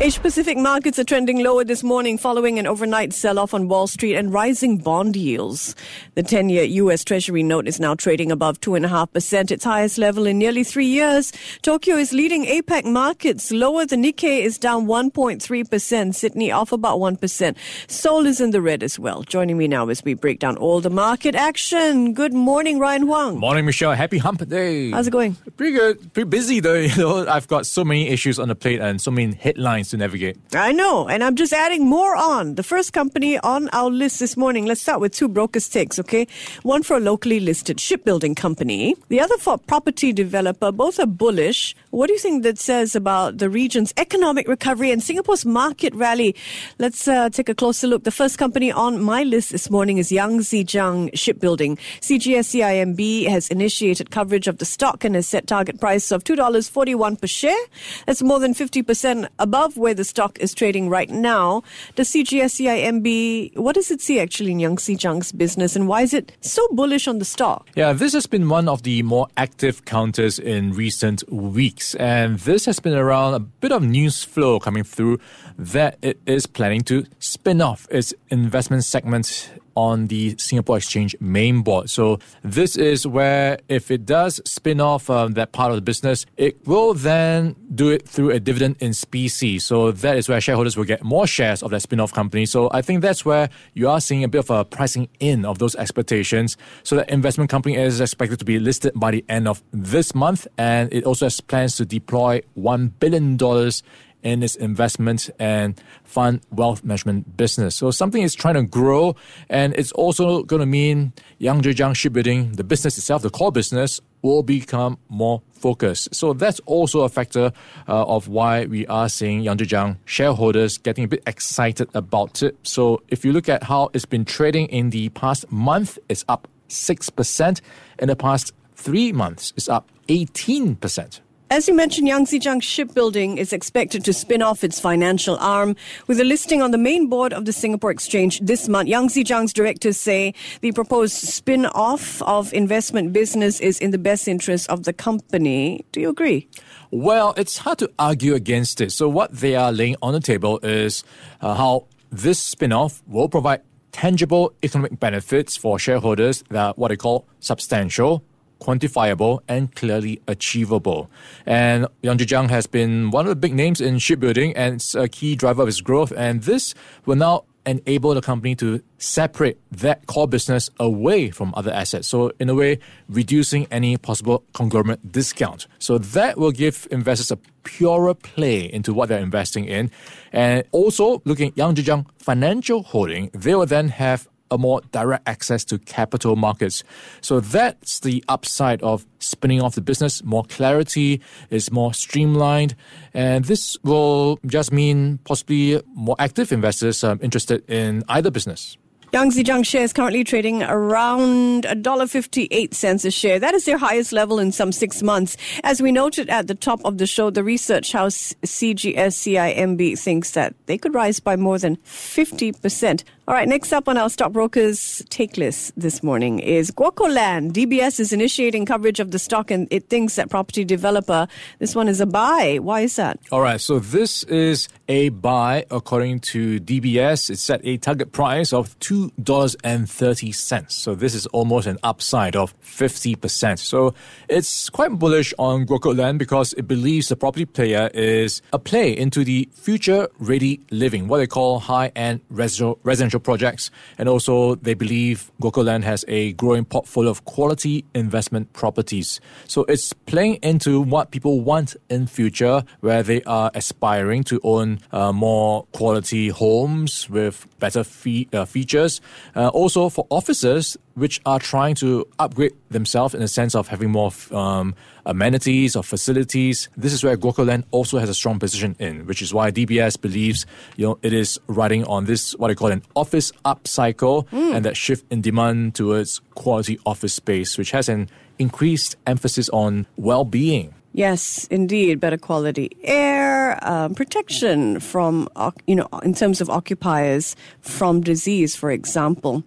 Asia Pacific markets are trending lower this morning following an overnight sell off on Wall Street and rising bond yields. The 10 year U.S. Treasury note is now trading above 2.5%, its highest level in nearly three years. Tokyo is leading APAC markets. Lower, the Nikkei is down 1.3%, Sydney off about 1%. Seoul is in the red as well. Joining me now as we break down all the market action. Good morning, Ryan Huang. Morning, Michelle. Happy hump day. How's it going? Pretty good. Pretty busy though. You know, I've got so many issues on the plate and so many headlines to navigate. I know, and I'm just adding more on. The first company on our list this morning, let's start with two brokers' takes, okay? One for a locally listed shipbuilding company, the other for a property developer. Both are bullish. What do you think that says about the region's economic recovery and Singapore's market rally? Let's uh, take a closer look. The first company on my list this morning is Yangzijiang Shipbuilding. CGS-CIMB has initiated coverage of the stock and has set target price of $2.41 per share. That's more than 50% above where the stock is trading right now. The CGS-CIMB, what does it see actually in Yangzijiang's business and why is it so bullish on the stock? Yeah, this has been one of the more active counters in recent weeks. And this has been around a bit of news flow coming through that it is planning to spin off its investment segment on the Singapore Exchange main board. So this is where if it does spin off um, that part of the business, it will then do it through a dividend in specie. So that is where shareholders will get more shares of that spin-off company. So I think that's where you are seeing a bit of a pricing in of those expectations. So the investment company is expected to be listed by the end of this month, and it also has plans to deploy one billion dollars in its investment and fund wealth management business. So something is trying to grow, and it's also going to mean Yangzijiang Shipbuilding, the business itself, the core business, will become more focused. So that's also a factor uh, of why we are seeing Yangzijiang shareholders getting a bit excited about it. So if you look at how it's been trading in the past month, it's up 6%. In the past three months, it's up 18%. As you mentioned, Yangzijiang Shipbuilding is expected to spin off its financial arm with a listing on the main board of the Singapore Exchange this month. Yangzijiang's directors say the proposed spin off of investment business is in the best interest of the company. Do you agree? Well, it's hard to argue against it. So, what they are laying on the table is uh, how this spin off will provide tangible economic benefits for shareholders that are what they call substantial quantifiable, and clearly achievable. And Yangzijiang has been one of the big names in shipbuilding and it's a key driver of its growth. And this will now enable the company to separate that core business away from other assets. So, in a way, reducing any possible conglomerate discount. So, that will give investors a purer play into what they're investing in. And also, looking at Yangzijiang Financial Holding, they will then have a more direct access to capital markets. So that's the upside of spinning off the business. More clarity is more streamlined. And this will just mean possibly more active investors um, interested in either business. Yangzijiang shares currently trading around $1.58 a share. That is their highest level in some six months. As we noted at the top of the show, the research house CGS-CIMB thinks that they could rise by more than 50%. All right, next up on our stockbrokers take list this morning is GuocoLand. DBS is initiating coverage of the stock and it thinks that property developer, this one is a buy. Why is that? All right, so this is a buy according to DBS. It's at a target price of $2.30. So this is almost an upside of 50%. So it's quite bullish on GuocoLand because it believes the property player is a play into the future ready living, what they call high end residential projects. And also, they believe GuocoLand has a growing portfolio of quality investment properties. So it's playing into what people want in future, where they are aspiring to own uh, more quality homes with better uh, features. Uh, also, for officers, which are trying to upgrade themselves in the sense of having more um, amenities or facilities. This is where GuocoLand also has a strong position in, which is why DBS believes you know it is riding on this what I call an office upcycle mm. and that shift in demand towards quality office space, which has an increased emphasis on well-being. Yes, indeed. Better quality air, um, protection from, you know, in terms of occupiers from disease, for example.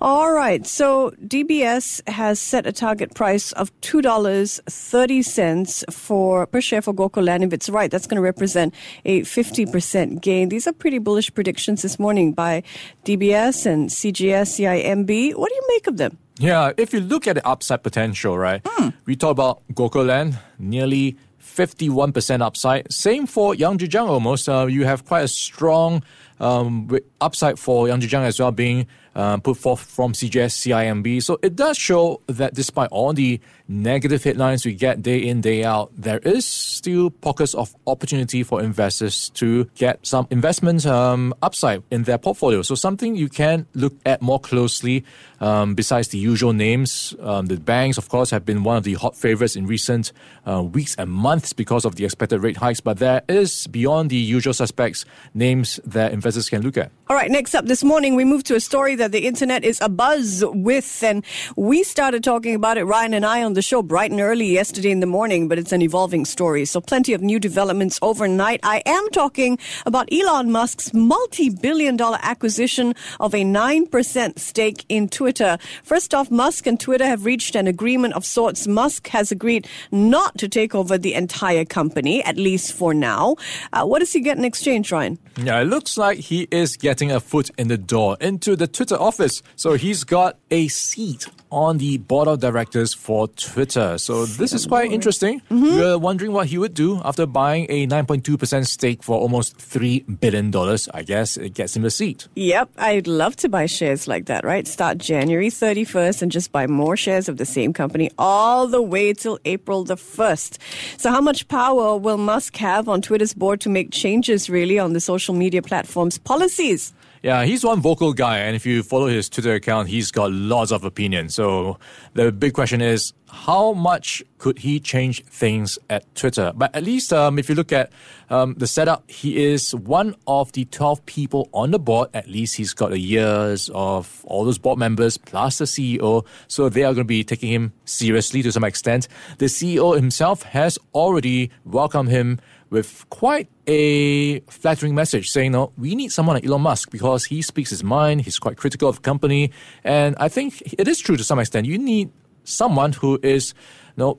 All right. So DBS has set a target price of $2.30 for, per share for GuocoLand. If it's right, that's going to represent a 50% gain. These are pretty bullish predictions this morning by DBS and CGS, CIMB. What do you make of them? Yeah, if you look at the upside potential, right? Mm. We talk about GuocoLand, nearly 51% upside. Same for Yangzijiang almost. Uh, you have quite a strong um, upside for Yangzijiang as well being uh, put forth from CGS CIMB. So it does show that despite all the negative headlines we get day in, day out, there is still pockets of opportunity for investors to get some investment um, upside in their portfolio. So something you can look at more closely um, besides the usual names. Um, the banks, of course, have been one of the hot favorites in recent uh, weeks and months because of the expected rate hikes. But there is, beyond the usual suspects, names that investors can look at. All right, next up this morning, we move to a story that the internet is abuzz with. And we started talking about it, Ryan and I, on the show bright and early yesterday in the morning, but it's an evolving story. So plenty of new developments overnight. I am talking about Elon Musk's multi-billion dollar acquisition of a 9% stake in Twitter. First off, Musk and Twitter have reached an agreement of sorts. Musk has agreed not to take over the entire company, at least for now. Uh, what does he get in exchange, Ryan? Yeah, it looks like he is getting a foot in the door into the Twitter office. So he's got a seat on the board of directors for Twitter. So this is quite interesting. Mm-hmm. We're wondering what he would do after buying a 9.2% stake for almost $3 billion. I guess it gets him a seat. Yep, I'd love to buy shares like that, right? Start January 31st and just buy more shares of the same company all the way till April the 1st. So how much power will Musk have on Twitter's board to make changes really on the social media platform's policies? Yeah, he's one vocal guy, and if you follow his Twitter account, he's got lots of opinions. So the big question is, how much could he change things at Twitter? But at least, um, if you look at um, the setup, he is one of the 12 people on the board. At least he's got the years of all those board members plus the CEO. So they are going to be taking him seriously to some extent. The CEO himself has already welcomed him with quite a flattering message saying, no, we need someone like Elon Musk because he speaks his mind, he's quite critical of the company. And I think it is true to some extent. You need someone who is, you know,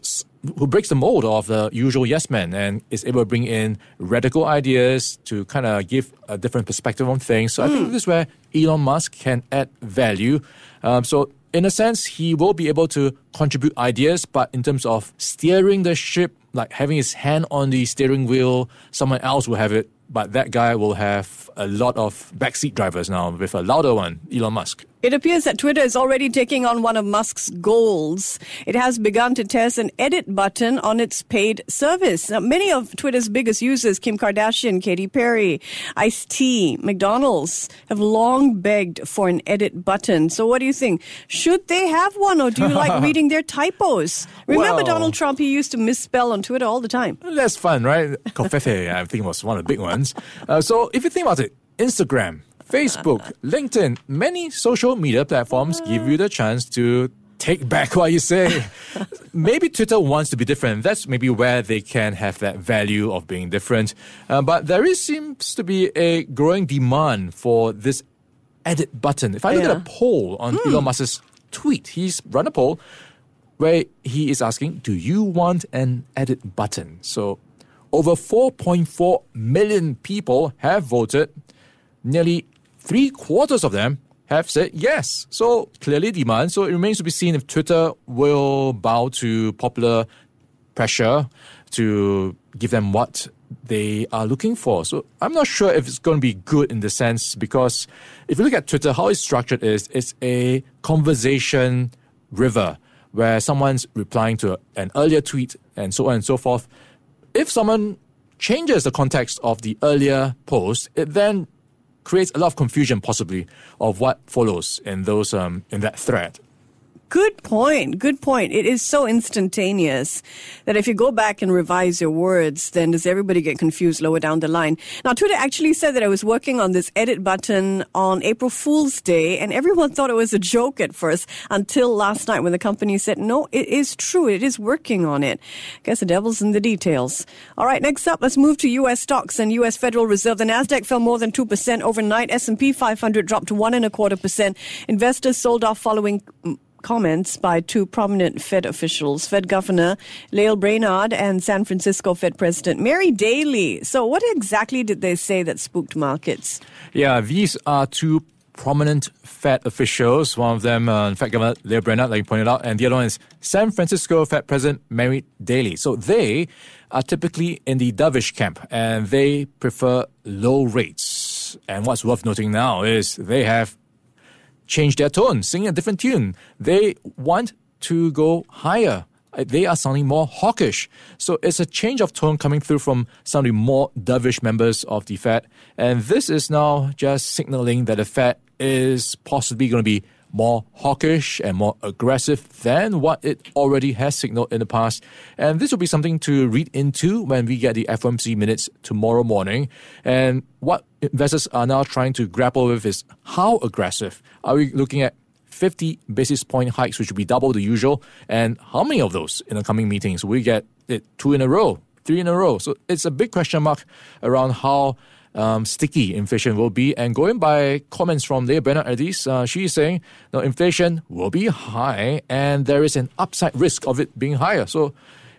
who breaks the mold of the usual yes man and is able to bring in radical ideas to kind of give a different perspective on things. So mm. I think hmm. this is where Elon Musk can add value. Um, so in a sense, he will be able to contribute ideas, but in terms of steering the ship, like having his hand on the steering wheel, someone else will have it but that guy will have a lot of backseat drivers now with a louder one, Elon Musk. It appears that Twitter is already taking on one of Musk's goals. It has begun to test an edit button on its paid service. Now, many of Twitter's biggest users, Kim Kardashian, Katy Perry, Ice T, McDonald's, have long begged for an edit button. So, what do you think? Should they have one, or do you like reading their typos? Remember well, Donald Trump? He used to misspell on Twitter all the time. That's fun, right? Covfefe, I think was one of the big ones. Uh, so, if you think about it, Instagram, Facebook, LinkedIn, many social media platforms give you the chance to take back what you say. maybe Twitter wants to be different. That's maybe where they can have that value of being different. Uh, but there is, seems to be a growing demand for this edit button. If I look yeah. at a poll on hmm. Elon Musk's tweet, he's run a poll where he is asking, Do you want an edit button? So over 4.4 million people have voted. Nearly three quarters of them have said yes. So clearly demand. So it remains to be seen if Twitter will bow to popular pressure to give them what they are looking for. So I'm not sure if it's going to be good in the sense because if you look at Twitter, how it's structured is it's a conversation river where someone's replying to an earlier tweet and so on and so forth. If someone changes the context of the earlier post, it then creates a lot of confusion, possibly, of what follows in those um, in that thread. Good point. Good point. It is so instantaneous that if you go back and revise your words, then does everybody get confused lower down the line? Now, Twitter actually said that I was working on this edit button on April Fool's Day, and everyone thought it was a joke at first until last night when the company said, no, it is true. It is working on it. Guess the devil's in the details. All right, next up, let's move to U.S. stocks and U.S. Federal Reserve. The Nasdaq fell more than two percent overnight. S&P 500 dropped to one and a quarter percent. Investors sold off following comments by two prominent Fed officials, Fed Governor Lael Brainard and San Francisco Fed President Mary Daly. So, what exactly did they say that spooked markets? Yeah, these are two prominent Fed officials. One of them, uh, Fed Governor Lael Brainard, like you pointed out, and the other one is San Francisco Fed President Mary Daly. So they are typically in the dovish camp, and they prefer low rates. And what's worth noting now is they have change their tone, sing a different tune. They want to go higher. Uh, they are sounding more hawkish. So it's a change of tone coming through from some of the more dovish members of the Fed. And this is now just signaling that the Fed is possibly going to be more hawkish and more aggressive than what it already has signaled in the past. And this will be something to read into when we get the FOMC minutes tomorrow morning. And what investors are now trying to grapple with is how aggressive are we looking at 50 basis point hikes, which would be double the usual, and how many of those in the coming meetings? We get it two in a row, three in a row. So it's a big question mark around how um, sticky inflation will be. And going by comments from Brainard at least, uh, she's saying no, inflation will be high and there is an upside risk of it being higher. So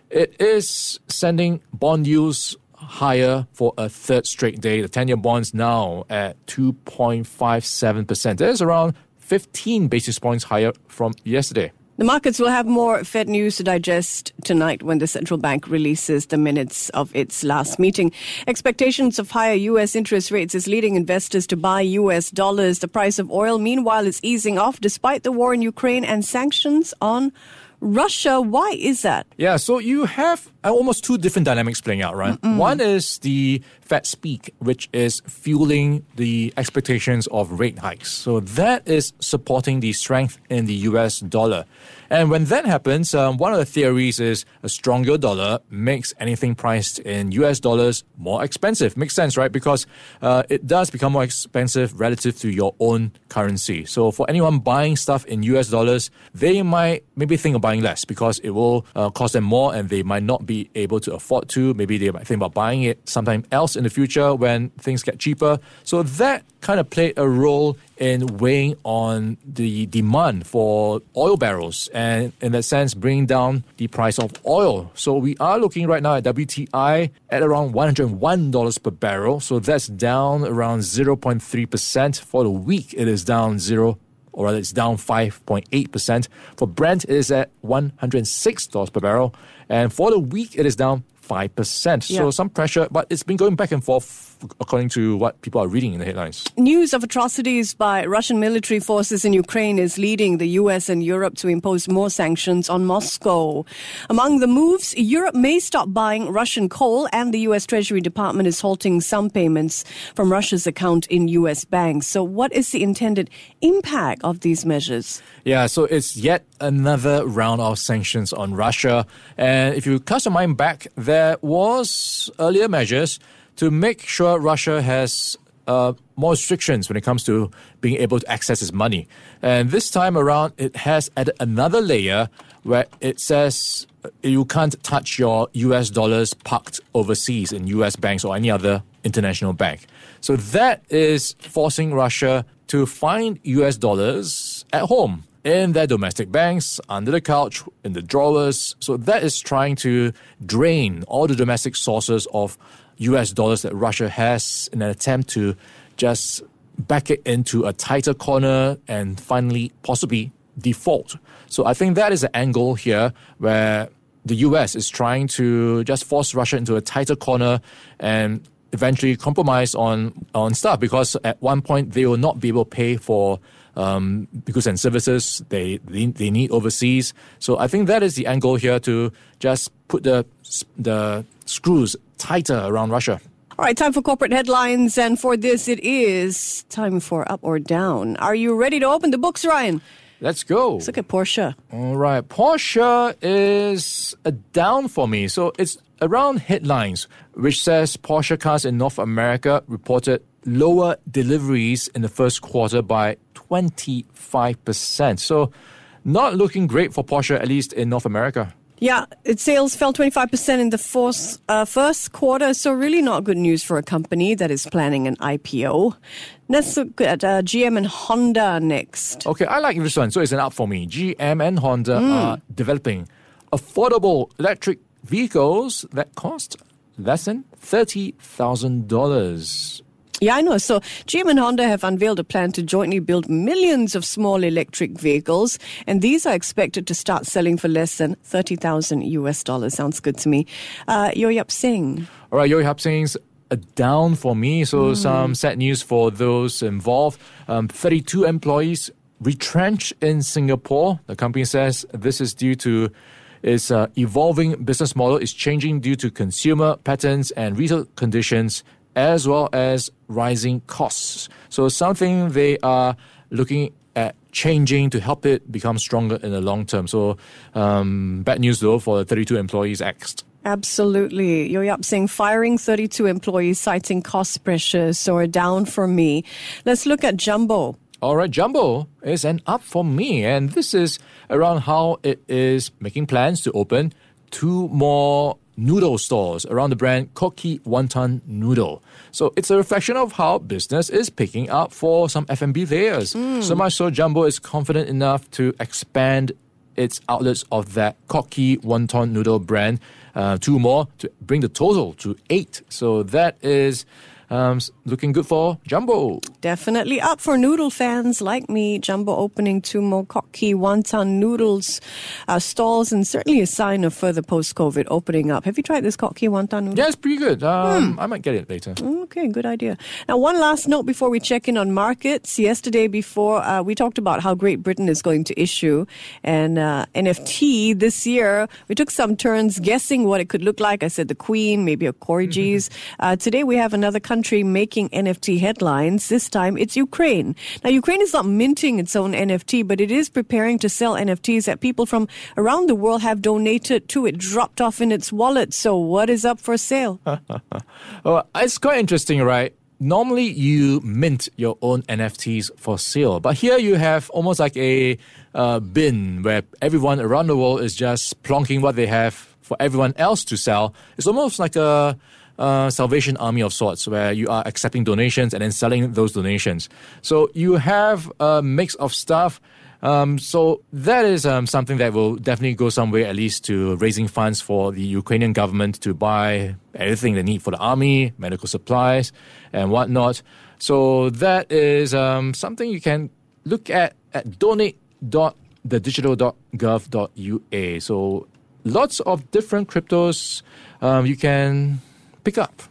it is sending bond yields higher for a third straight day. The 10 year bonds now at 2.57%. That is around 15 basis points higher from yesterday. The markets will have more Fed news to digest tonight when the central bank releases the minutes of its last meeting. Expectations of higher U.S. interest rates is leading investors to buy U.S. dollars. The price of oil, meanwhile, is easing off despite the war in Ukraine and sanctions on Russia. Why is that? Yeah, so you have almost two different dynamics playing out, right? Mm-mm. One is the Fed speak, which is fueling the expectations of rate hikes. So that is supporting the strength in the US dollar. And when that happens, um, one of the theories is a stronger dollar makes anything priced in US dollars more expensive. Makes sense, right? Because uh, it does become more expensive relative to your own currency. So for anyone buying stuff in US dollars, they might maybe think of buying less because it will uh, cost them more and they might not be able to afford to. Maybe they might think about buying it sometime else in the future when things get cheaper. So that kind of played a role in weighing on the demand for oil barrels and in that sense bringing down the price of oil. So we are looking right now at WTI at around $101 per barrel. So that's down around 0.3%. For the week, it is down 0 or rather it's down 5.8%. For Brent, it is at $106 per barrel. And for the week, it is down 5%. Yeah. So some pressure, but it's been going back and forth according to what people are reading in the headlines. News of atrocities by Russian military forces in Ukraine is leading the US and Europe to impose more sanctions on Moscow. Among the moves, Europe may stop buying Russian coal, and the US Treasury Department is halting some payments from Russia's account in US banks. So, what is the intended impact of these measures? Yeah, so it's yet another round of sanctions on Russia. And if you cast your mind back, there was earlier measures to make sure Russia has uh, more restrictions when it comes to being able to access its money. And this time around, it has added another layer where it says uh, you can't touch your US dollars parked overseas in US banks or any other international bank. So that is forcing Russia to find US dollars at home in their domestic banks, under the couch, in the drawers. So that is trying to drain all the domestic sources of US dollars that Russia has in an attempt to just back it into a tighter corner and finally possibly default. So I think that is the angle here where the US is trying to just force Russia into a tighter corner and eventually compromise on, on stuff because at one point they will not be able to pay for um, goods and services they, they, they need overseas. So I think that is the angle here to just put the the screws tighter around Russia. All right, time for corporate headlines. And for this, it is time for up or down. Are you ready to open the books, Ryan? Let's go. Let's look at Porsche. All right. Porsche is a down for me. So it's around headlines, which says Porsche cars in North America reported lower deliveries in the first quarter by 25%. So not looking great for Porsche, at least in North America. Yeah, its sales fell 25% in the fourth, uh, first quarter, so really not good news for a company that is planning an IPO. Let's look at uh, GM and Honda next. Okay, I like this one, so it's an up for me. GM and Honda are developing affordable electric vehicles that cost less than $30,000. Yeah, I know. So GM and Honda have unveiled a plan to jointly build millions of small electric vehicles, and these are expected to start selling for less than 30,000 US dollars. Sounds good to me. Uh, Yeo Hiap Seng. All right, Yeo Hiap Seng's a down for me. So some sad news for those involved. Um, 32 employees retrenched in Singapore. The company says this is due to its uh, evolving business model is changing due to consumer patterns and retail conditions as well as rising costs. So something they are looking at changing to help it become stronger in the long term. So um, bad news though for the 32 employees axed. Absolutely. Yeo Hiap Seng firing 32 employees, citing cost pressures, so a down for me. Let's look at Jumbo. All right, Jumbo is an up for me, and this is around how it is making plans to open two more noodle stores around the brand Kok Kee Wonton Noodle. So it's a reflection of how business is picking up for some F&B players. So much so, Jumbo is confident enough to expand its outlets of that Kok Kee Wonton Noodle brand, uh, two more to bring the total to eight. So that is um, looking good for Jumbo. Definitely up for noodle fans like me. Jumbo opening two more Kok Kee wonton noodles uh, stalls and certainly a sign of further post-COVID opening up. Have you tried this Kok Kee wonton noodle? Yeah, it's pretty good. Um, I might get it later. Okay, good idea. Now, one last note before we check in on markets. Yesterday, before uh, we talked about how Great Britain is going to issue an uh, NFT this year, we took some turns guessing what it could look like. I said the Queen, maybe a Corgis. uh, today, we have another country making NFT headlines. This time, it's Ukraine. Now, Ukraine is not minting its own NFT, but it is preparing to sell NFTs that people from around the world have donated to it, dropped off in its wallet. So, what is up for sale? Oh, it's quite interesting, right? Normally, you mint your own NFTs for sale, but here you have almost like a uh, bin where everyone around the world is just plonking what they have for everyone else to sell. It's almost like a uh, Salvation Army of sorts, where you are accepting donations and then selling those donations. So you have a mix of stuff. Um, so that is um, something that will definitely go some way, at least to raising funds for the Ukrainian government to buy everything they need for the army, medical supplies, and whatnot. So that is um, something you can look at at donate.thedigital.gov.ua. So lots of different cryptos um, you can pick up.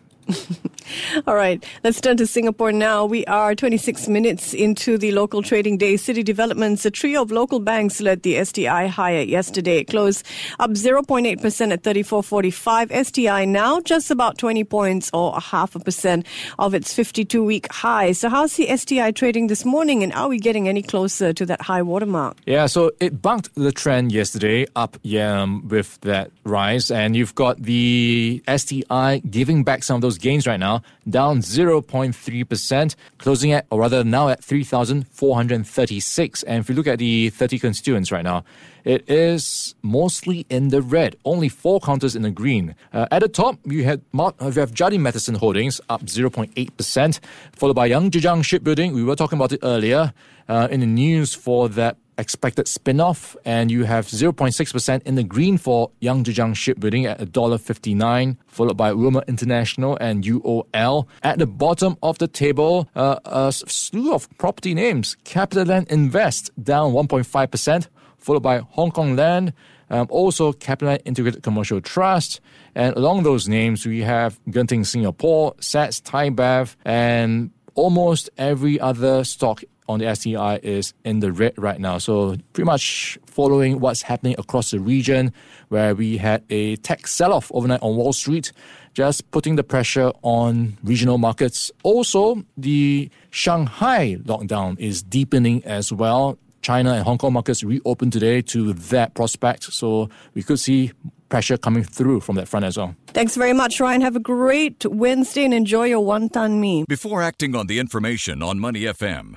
All right, let's turn to Singapore now. We are 26 minutes into the local trading day. City developments, a trio of local banks led the STI higher yesterday. It closed up 0.8% at 34.45. STI now just about 20 points or a half a percent of its 52 week high. So, how's the STI trading this morning and are we getting any closer to that high watermark? Yeah, so it bucked the trend yesterday up yeah, um, with that rise, and you've got the STI giving back some of those gains right now, down 0.3%, closing at, or rather now at 3,436. And if you look at the 30 constituents right now, it is mostly in the red, only four counters in the green. Uh, at the top, you, had, Mar- uh, you have Jardine Matheson Holdings up 0.8%, followed by Zhejiang Shipbuilding. We were talking about it earlier uh, in the news for that expected spin-off and you have 0.6% in the green for Yangzijiang Shipbuilding at $1.59 followed by Roma International and UOL. At the bottom of the table, uh, a slew of property names. Capital CapitaLand Invest down 1.5% followed by Hong Kong Land, um, also CapitaLand Integrated Commercial Trust. And along those names, we have Genting Singapore, SATS, Thai Bev, and almost every other stock on the STI is in the red right now. So pretty much following what's happening across the region, where we had a tech sell-off overnight on Wall Street, just putting the pressure on regional markets. Also, the Shanghai lockdown is deepening as well. China and Hong Kong markets reopened today to that prospect. So we could see pressure coming through from that front as well. Thanks very much, Ryan. Have a great Wednesday and enjoy your wonton mee. Before acting on the information on Money FM,